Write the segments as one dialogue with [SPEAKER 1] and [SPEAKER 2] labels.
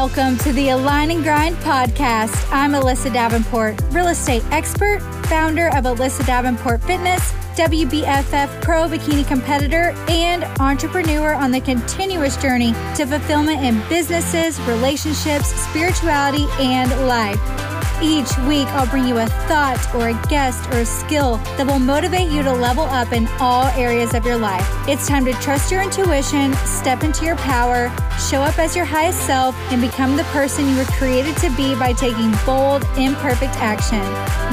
[SPEAKER 1] Welcome to the Align and Grind podcast. I'm Alyssa Davenport, real estate expert, founder of Alyssa Davenport Fitness, WBFF pro bikini competitor, and entrepreneur on the continuous journey to fulfillment in businesses, relationships, spirituality, and life. Each week, I'll bring you a thought or a guest or a skill that will motivate you to level up in all areas of your life. It's time to trust your intuition, step into your power, show up as your highest self, and become the person you were created to be by taking bold, imperfect action.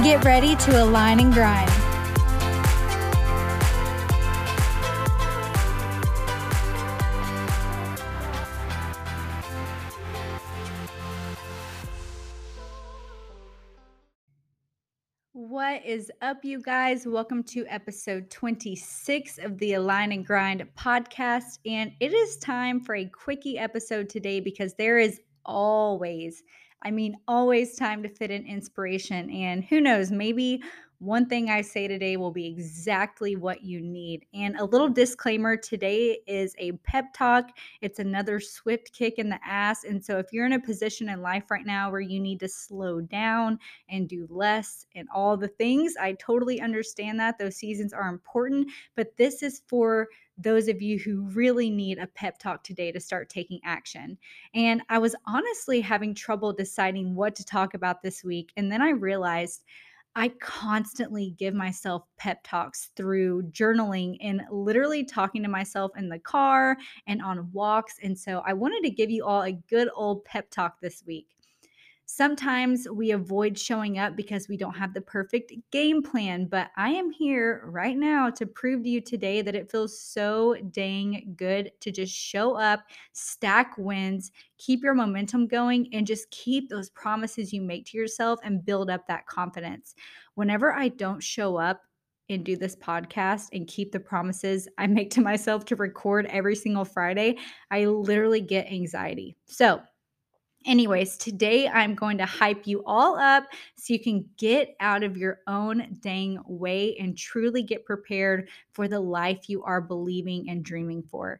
[SPEAKER 1] Get ready to align and grind. What is up, you guys? Welcome to episode 26 of the Align and Grind podcast. And it is time for a quickie episode today because there is always, I mean, always time to fit in inspiration. And who knows, maybe one thing I say today will be exactly what you need. And a little disclaimer today is a pep talk. It's another swift kick in the ass. And so, if you're in a position in life right now where you need to slow down and do less and all the things, I totally understand that. Those seasons are important. But this is for those of you who really need a pep talk today to start taking action. And I was honestly having trouble deciding what to talk about this week. And then I realized I constantly give myself pep talks through journaling and literally talking to myself in the car and on walks. And so I wanted to give you all a good old pep talk this week. Sometimes we avoid showing up because we don't have the perfect game plan, but I am here right now to prove to you today that it feels so dang good to just show up, stack wins, keep your momentum going, and just keep those promises you make to yourself and build up that confidence. Whenever I don't show up, and do this podcast and keep the promises I make to myself to record every single Friday, I literally get anxiety. So, Anyways, today I'm going to hype you all up so you can get out of your own dang way and truly get prepared for the life you are believing and dreaming for.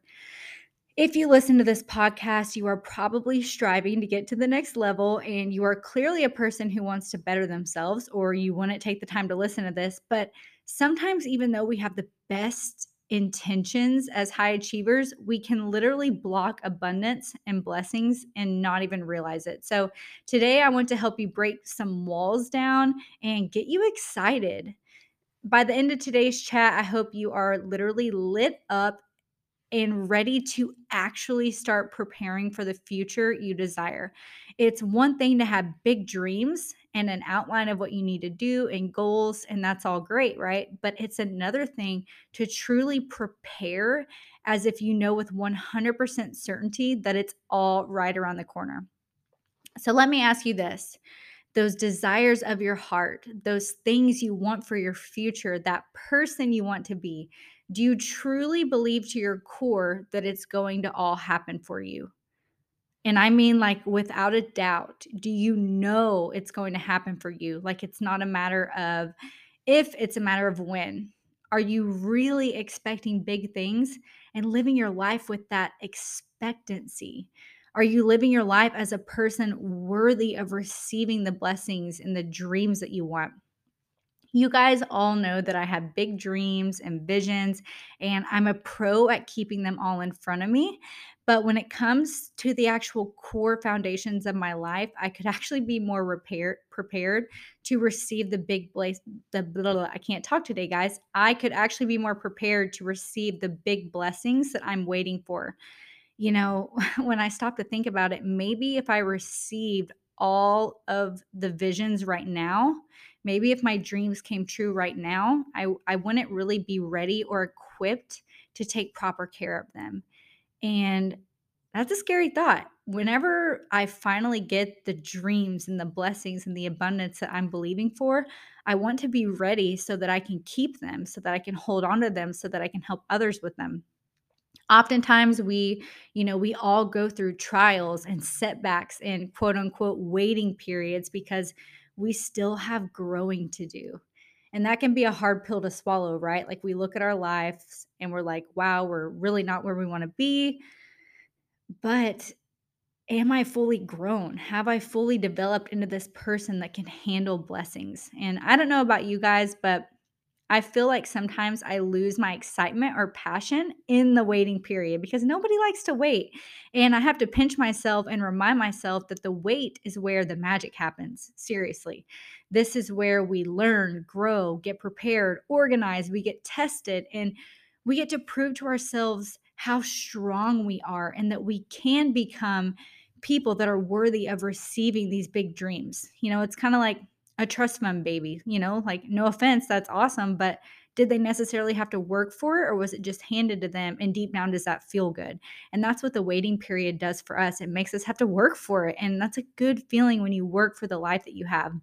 [SPEAKER 1] If you listen to this podcast, you are probably striving to get to the next level and you are clearly a person who wants to better themselves or you wouldn't take the time to listen to this. But sometimes, even though we have the best intentions as high achievers, we can literally block abundance and blessings and not even realize it. So, today I want to help you break some walls down and get you excited. By the end of today's chat, I hope you are literally lit up and ready to actually start preparing for the future you desire. It's one thing to have big dreams and an outline of what you need to do and goals, and that's all great, right? But it's another thing to truly prepare as if you know with 100% certainty that it's all right around the corner. So let me ask you this those desires of your heart, those things you want for your future, that person you want to be, do you truly believe to your core that it's going to all happen for you? And I mean, like, without a doubt, do you know it's going to happen for you? Like, it's not a matter of if, it's a matter of when. Are you really expecting big things and living your life with that expectancy? Are you living your life as a person worthy of receiving the blessings and the dreams that you want? You guys all know that I have big dreams and visions, and I'm a pro at keeping them all in front of me. But when it comes to the actual core foundations of my life, I could actually be more repair, prepared to receive the big place. The blah, blah, I can't talk today, guys. I could actually be more prepared to receive the big blessings that I'm waiting for. You know, when I stop to think about it, maybe if I received all of the visions right now, maybe if my dreams came true right now, I, I wouldn't really be ready or equipped to take proper care of them. And that's a scary thought. Whenever I finally get the dreams and the blessings and the abundance that I'm believing for, I want to be ready so that I can keep them, so that I can hold on to them, so that I can help others with them oftentimes we you know we all go through trials and setbacks and quote unquote waiting periods because we still have growing to do and that can be a hard pill to swallow right like we look at our lives and we're like wow we're really not where we want to be but am I fully grown? Have I fully developed into this person that can handle blessings? And I don't know about you guys, but I feel like sometimes I lose my excitement or passion in the waiting period because nobody likes to wait. And I have to pinch myself and remind myself that the wait is where the magic happens. Seriously. This is where we learn, grow, get prepared, organize, we get tested, and we get to prove to ourselves how strong we are and that we can become people that are worthy of receiving these big dreams. You know, it's kind of like a trust fund baby, you know, like no offense, that's awesome, but did they necessarily have to work for it or was it just handed to them and deep down does that feel good? And that's what the waiting period does for us. It makes us have to work for it and that's a good feeling when you work for the life that you have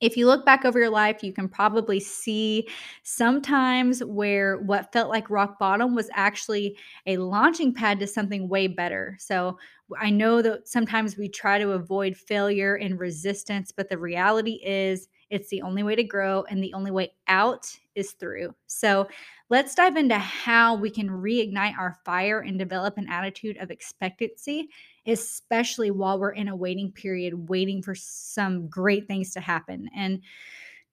[SPEAKER 1] if you look back over your life, you can probably see sometimes where what felt like rock bottom was actually a launching pad to something way better. So I know that sometimes we try to avoid failure and resistance, but the reality is it's the only way to grow and the only way out is through. So let's dive into how we can reignite our fire and develop an attitude of expectancy especially while we're in a waiting period, waiting for some great things to happen. And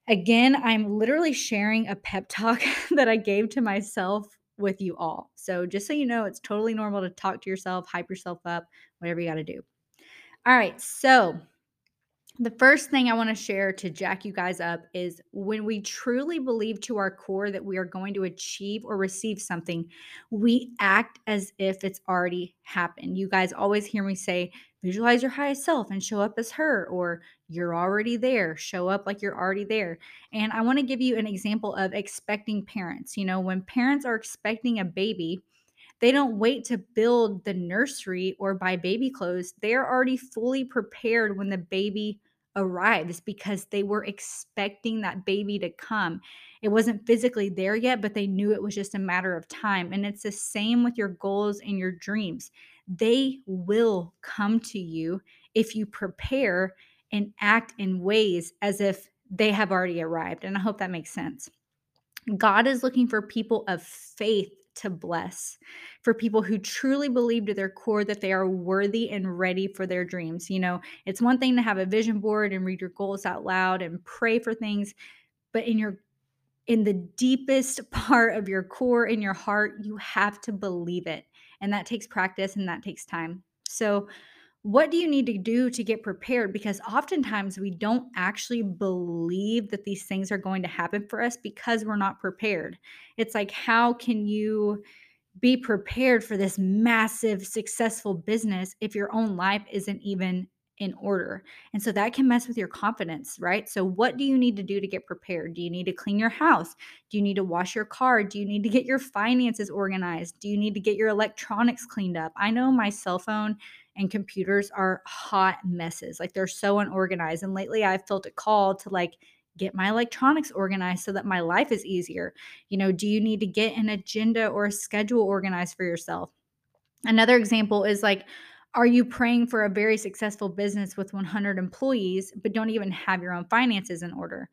[SPEAKER 1] again, I'm literally sharing a pep talk that I gave to myself with you all. So just so you know, it's totally normal to talk to yourself, hype yourself up, whatever you got to do. All right. So the first thing I want to share to jack you guys up is when we truly believe to our core that we are going to achieve or receive something, we act as if it's already happened. You guys always hear me say, visualize your highest self and show up as her, or you're already there, show up like you're already there. And I want to give you an example of expecting parents. You know, when parents are expecting a baby, they don't wait to build the nursery or buy baby clothes. They're already fully prepared when the baby arrives because they were expecting that baby to come. It wasn't physically there yet, but they knew it was just a matter of time. And it's the same with your goals and your dreams. They will come to you if you prepare and act in ways as if they have already arrived. And I hope that makes sense. God is looking for people of faith to bless for people who truly believe to their core that they are worthy and ready for their dreams. You know, it's one thing to have a vision board and read your goals out loud and pray for things, but in your in the deepest part of your core in your heart, you have to believe it. And that takes practice and that takes time. So what do you need to do to get prepared? Because oftentimes we don't actually believe that these things are going to happen for us because we're not prepared. It's like, how can you be prepared for this massive, successful business if your own life isn't even in order. And so that can mess with your confidence, right? So, what do you need to do to get prepared? Do you need to clean your house? Do you need to wash your car? Do you need to get your finances organized? Do you need to get your electronics cleaned up? I know my cell phone and computers are hot messes. Like they're so unorganized. And lately I've felt a call to like get my electronics organized so that my life is easier. You know, do you need to get an agenda or a schedule organized for yourself? Another example is like, are you praying for a very successful business with 100 employees, but don't even have your own finances in order?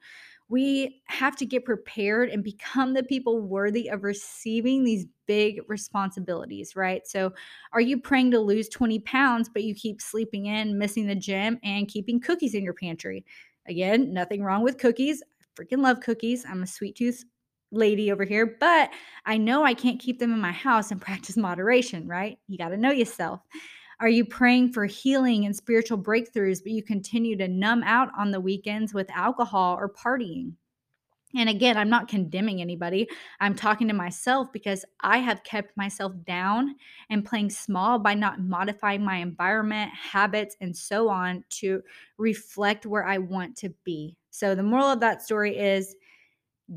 [SPEAKER 1] We have to get prepared and become the people worthy of receiving these big responsibilities, right? So, are you praying to lose 20 pounds, but you keep sleeping in, missing the gym, and keeping cookies in your pantry? Again, nothing wrong with cookies. I freaking love cookies. I'm a sweet tooth lady over here, but I know I can't keep them in my house and practice moderation, right? You got to know yourself. Are you praying for healing and spiritual breakthroughs, but you continue to numb out on the weekends with alcohol or partying? And again, I'm not condemning anybody. I'm talking to myself because I have kept myself down and playing small by not modifying my environment, habits, and so on to reflect where I want to be. So, the moral of that story is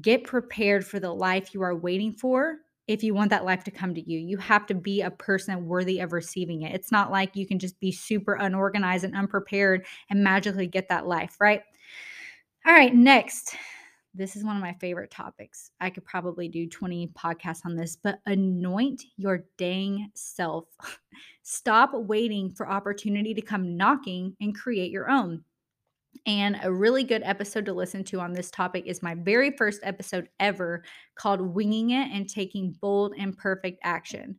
[SPEAKER 1] get prepared for the life you are waiting for if you want that life to come to you. You have to be a person worthy of receiving it. It's not like you can just be super unorganized and unprepared and magically get that life, right? All right, next. This is one of my favorite topics. I could probably do 20 podcasts on this, but anoint your dang self. Stop waiting for opportunity to come knocking and create your own. And a really good episode to listen to on this topic is my very first episode ever called Winging It and Taking Bold Imperfect Action.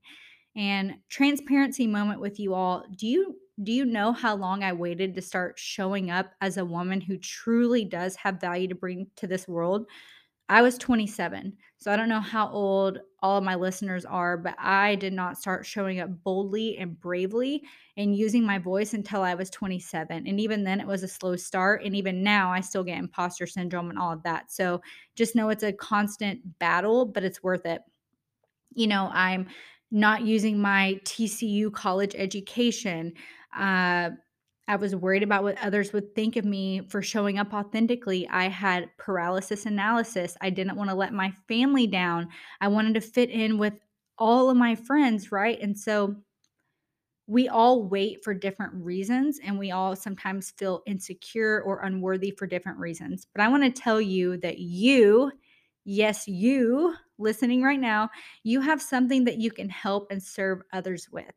[SPEAKER 1] And transparency moment with you all. Do you Do you know how long I waited to start showing up as a woman who truly does have value to bring to this world? I was 27. So I don't know how old all of my listeners are, but I did not start showing up boldly and bravely and using my voice until I was 27. And even then, it was a slow start. And even now, I still get imposter syndrome and all of that. So just know it's a constant battle, but it's worth it. You know, I'm not using my TCU college education. Uh, I was worried about what others would think of me for showing up authentically. I had paralysis analysis. I didn't want to let my family down. I wanted to fit in with all of my friends, right? And so we all wait for different reasons and we all sometimes feel insecure or unworthy for different reasons. But I want to tell you that you, yes, you listening right now, you have something that you can help and serve others with.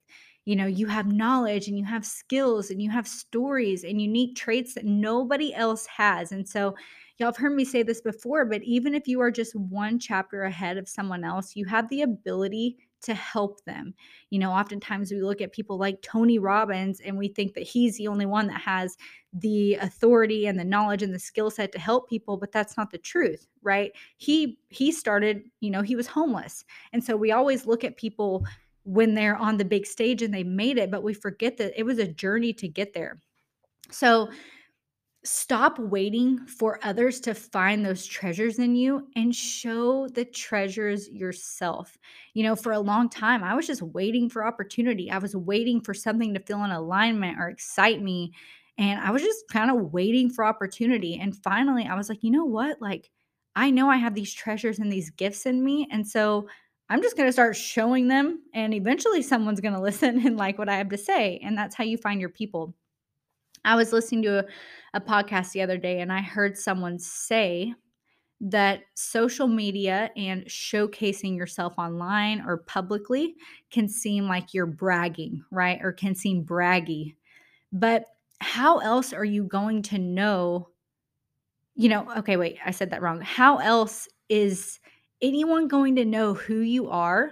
[SPEAKER 1] You know, you have knowledge and you have skills and you have stories and unique traits that nobody else has. And so, y'all have heard me say this before, but even if you are just one chapter ahead of someone else, you have the ability to help them. You know, oftentimes we look at people like Tony Robbins and we think that he's the only one that has the authority and the knowledge and the skill set to help people, but that's not the truth, right? He he started, you know, he was homeless. And so we always look at people when they're on the big stage and they made it, but we forget that it was a journey to get there. So Stop waiting for others to find those treasures in you and show the treasures yourself. You know, for a long time, I was just waiting for opportunity. I was waiting for something to feel in alignment or excite me. And I was just kind of waiting for opportunity. And finally, I was like, you know what? Like, I know I have these treasures and these gifts in me. And so I'm just going to start showing them. And eventually, someone's going to listen and like what I have to say. And that's how you find your people. I was listening to a, a podcast the other day and I heard someone say that social media and showcasing yourself online or publicly can seem like you're bragging, right? Or can seem braggy. But how else are you going to know? You know, okay, wait, I said that wrong. How else is anyone going to know who you are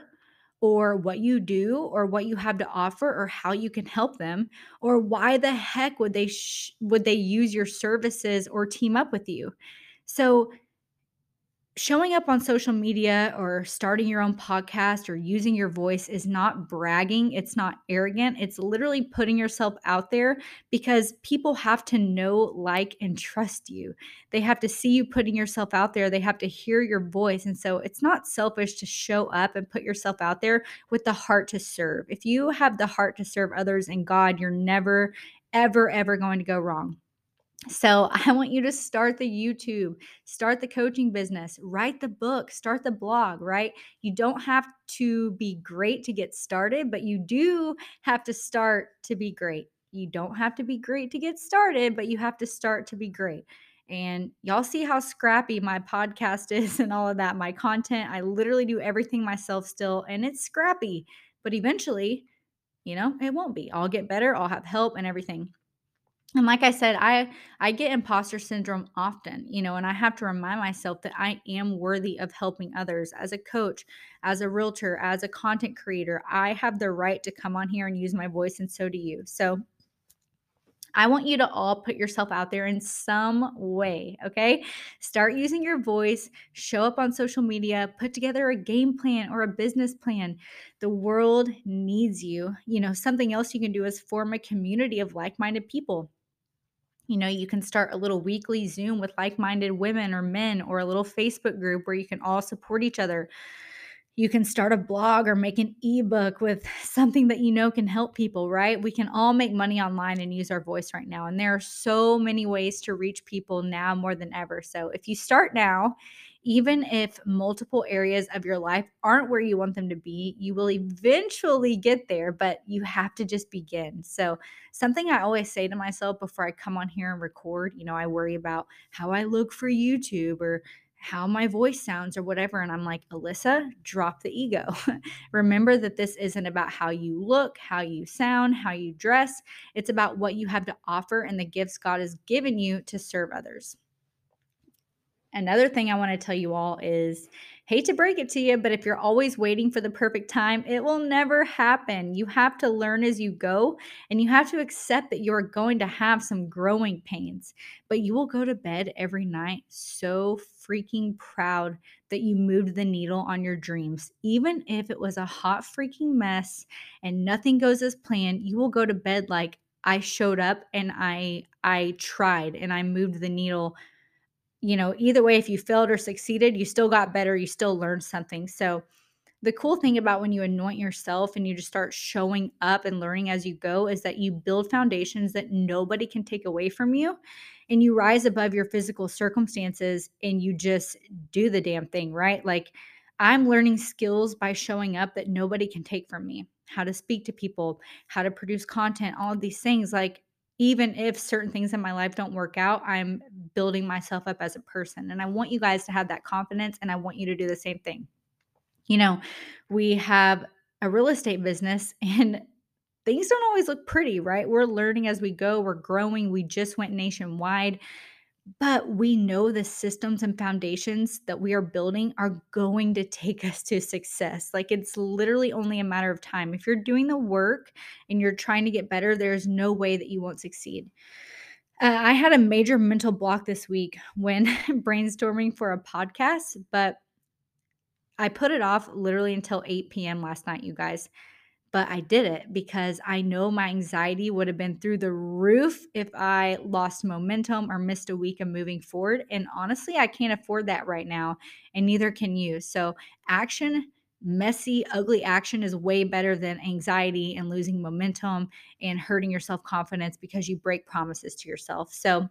[SPEAKER 1] or what you do or what you have to offer or how you can help them or why the heck would they sh- would they use your services or team up with you? So showing up on social media or starting your own podcast or using your voice is not bragging. It's not arrogant. It's literally putting yourself out there because people have to know, like, and trust you. They have to see you putting yourself out there. They have to hear your voice. And so it's not selfish to show up and put yourself out there with the heart to serve. If you have the heart to serve others and God, you're never, ever, ever going to go wrong. So, I want you to start the YouTube, start the coaching business, write the book, start the blog, right? You don't have to be great to get started, but you do have to start to be great. You don't have to be great to get started, but you have to start to be great. And y'all see how scrappy my podcast is and all of that. My content, I literally do everything myself still, and it's scrappy, but eventually, you know, it won't be. I'll get better, I'll have help and everything and like i said i i get imposter syndrome often you know and i have to remind myself that i am worthy of helping others as a coach as a realtor as a content creator i have the right to come on here and use my voice and so do you so I want you to all put yourself out there in some way, okay? Start using your voice, show up on social media, put together a game plan or a business plan. The world needs you. You know, something else you can do is form a community of like minded people you know, you can start a little weekly Zoom with like minded women or men, or a little Facebook group where you can all support each other. You can start a blog or make an ebook with something that you know can help people, right? We can all make money online and use our voice right now. And there are so many ways to reach people now more than ever. So if you start now, even if multiple areas of your life aren't where you want them to be, you will eventually get there, but you have to just begin. So, something I always say to myself before I come on here and record, you know, I worry about how I look for YouTube or how my voice sounds or whatever. And I'm like, Alyssa, drop the ego. Remember that this isn't about how you look, how you sound, how you dress. It's about what you have to offer and the gifts God has given you to serve others. Another thing I want to tell you all is hate to break it to you, but if you're always waiting for the perfect time, it will never happen. You have to learn as you go, and you have to accept that you're going to have some growing pains. But you will go to bed every night so freaking proud that you moved the needle on your dreams. Even if it was a hot freaking mess and nothing goes as planned, you will go to bed like I showed up and I I tried and I moved the needle you know, either way, if you failed or succeeded, you still got better, you still learned something. So, the cool thing about when you anoint yourself and you just start showing up and learning as you go is that you build foundations that nobody can take away from you. And you rise above your physical circumstances and you just do the damn thing, right? Like, I'm learning skills by showing up that nobody can take from me how to speak to people, how to produce content, all of these things. Like, even if certain things in my life don't work out, I'm building myself up as a person. And I want you guys to have that confidence and I want you to do the same thing. You know, we have a real estate business and things don't always look pretty, right? We're learning as we go, we're growing. We just went nationwide. But we know the systems and foundations that we are building are going to take us to success. Like it's literally only a matter of time. If you're doing the work and you're trying to get better, there's no way that you won't succeed. Uh, I had a major mental block this week when brainstorming for a podcast, but I put it off literally until 8 p.m. last night, you guys but I did it because I know my anxiety would have been through the roof if I lost momentum or missed a week of moving forward. And honestly, I can't afford that right now, and neither can you. So, action, messy, ugly action is way better than anxiety and losing momentum and hurting your self confidence because you break promises to yourself. So,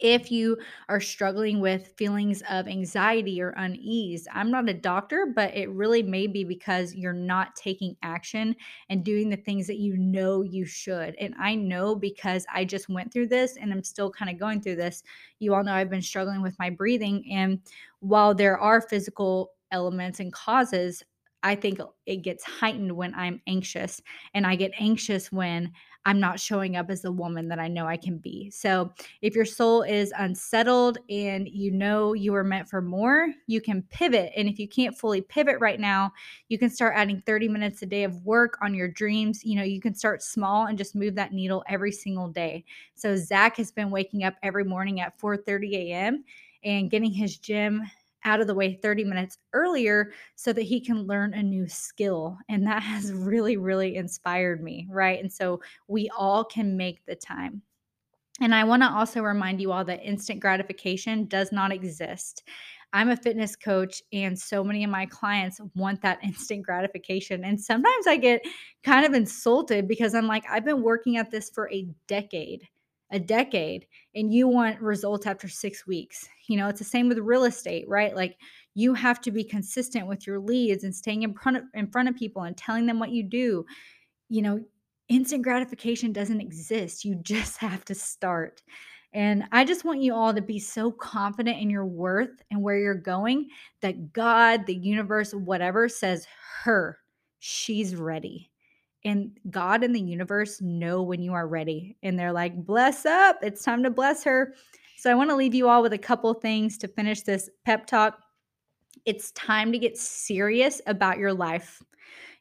[SPEAKER 1] if you are struggling with feelings of anxiety or unease. I'm not a doctor, but it really may be because you're not taking action and doing the things that you know you should. And I know because I just went through this and I'm still kind of going through this. You all know I've been struggling with my breathing. And while there are physical elements and causes, I think it gets heightened when I'm anxious. And I get anxious when I'm not showing up as the woman that I know I can be. So, if your soul is unsettled and you know you are meant for more, you can pivot. And if you can't fully pivot right now, you can start adding 30 minutes a day of work on your dreams. You know, you can start small and just move that needle every single day. So, Zach has been waking up every morning at 4 30 a.m. and getting his gym out of the way 30 minutes earlier so that he can learn a new skill. And that has really, really inspired me, right? And so we all can make the time. And I want to also remind you all that instant gratification does not exist. I'm a fitness coach, and so many of my clients want that instant gratification. And sometimes I get kind of insulted because I'm like, I've been working at this for a decade a decade and you want results after six weeks. You know, it's the same with real estate, right? Like you have to be consistent with your leads and staying in front of in front of people and telling them what you do. You know, instant gratification doesn't exist. You just have to start. And I just want you all to be so confident in your worth and where you're going that God, the universe, whatever says her, she's ready and God and the universe know when you are ready. And they're like, bless up. It's time to bless her. So I want to leave you all with a couple things to finish this pep talk. It's time to get serious about your life.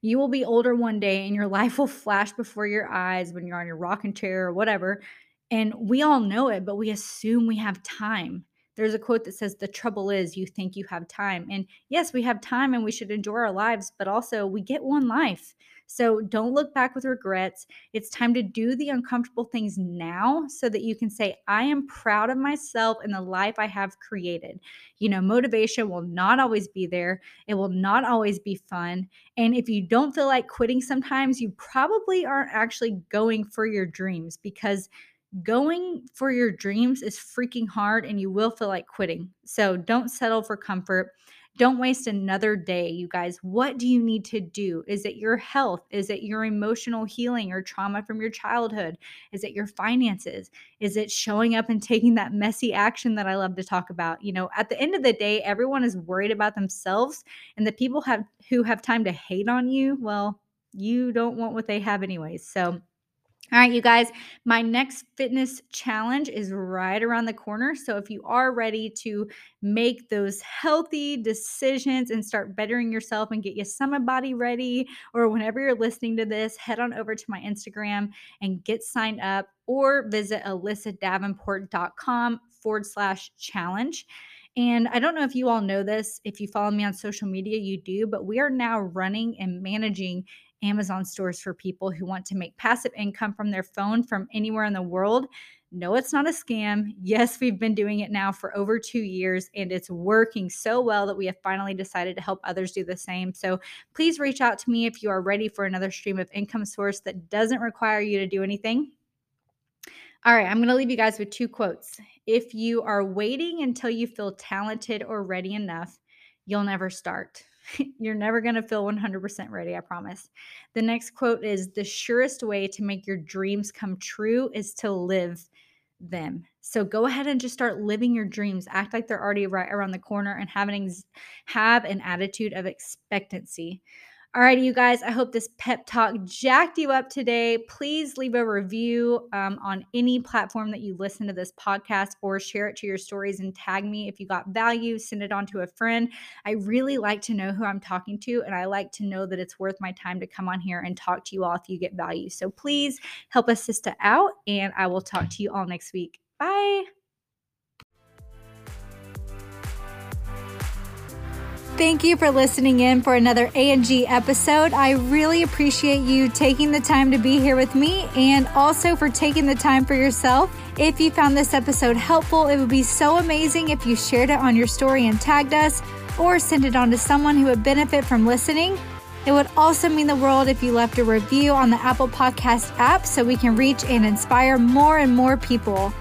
[SPEAKER 1] You will be older one day and your life will flash before your eyes when you're on your rocking chair or whatever. And we all know it, but we assume we have time. There's a quote that says, The trouble is, you think you have time. And yes, we have time and we should enjoy our lives, but also we get one life. So don't look back with regrets. It's time to do the uncomfortable things now so that you can say, I am proud of myself and the life I have created. You know, motivation will not always be there, it will not always be fun. And if you don't feel like quitting sometimes, you probably aren't actually going for your dreams because going for your dreams is freaking hard and you will feel like quitting. So don't settle for comfort. Don't waste another day, you guys. What do you need to do? Is it your health? Is it your emotional healing or trauma from your childhood? Is it your finances? Is it showing up and taking that messy action that I love to talk about? You know, at the end of the day, everyone is worried about themselves and the people have who have time to hate on you, well, you don't want what they have anyways. So, All right, you guys, my next fitness challenge is right around the corner. So if you are ready to make those healthy decisions and start bettering yourself and get your summer body ready, or whenever you're listening to this, head on over to my Instagram and get signed up or visit alyssadavenport.com forward slash challenge. And I don't know if you all know this. If you follow me on social media, you do, but we are now running and managing Amazon stores for people who want to make passive income from their phone from anywhere in the world. No, it's not a scam. Yes, we've been doing it now for over two years and it's working so well that we have finally decided to help others do the same. So please reach out to me if you are ready for another stream of income source that doesn't require you to do anything. All right, I'm going to leave you guys with two quotes. If you are waiting until you feel talented or ready enough, you'll never start. You're never going to feel 100% ready, I promise. The next quote is The surest way to make your dreams come true is to live them. So go ahead and just start living your dreams. Act like they're already right around the corner and have an, have an attitude of expectancy. All righty, you guys, I hope this pep talk jacked you up today. Please leave a review um, on any platform that you listen to this podcast or share it to your stories and tag me if you got value. Send it on to a friend. I really like to know who I'm talking to, and I like to know that it's worth my time to come on here and talk to you all if you get value. So please help us sister out, and I will talk to you all next week. Bye. Thank you for listening in for another A&G episode. I really appreciate you taking the time to be here with me and also for taking the time for yourself. If you found this episode helpful, it would be so amazing if you shared it on your story and tagged us or sent it on to someone who would benefit from listening. It would also mean the world if you left a review on the Apple Podcast app so we can reach and inspire more and more people.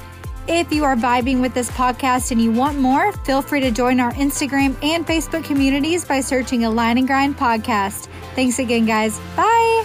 [SPEAKER 1] If you are vibing with this podcast and you want more, feel free to join our Instagram and Facebook communities by searching Align and Grind Podcast. Thanks again, guys. Bye.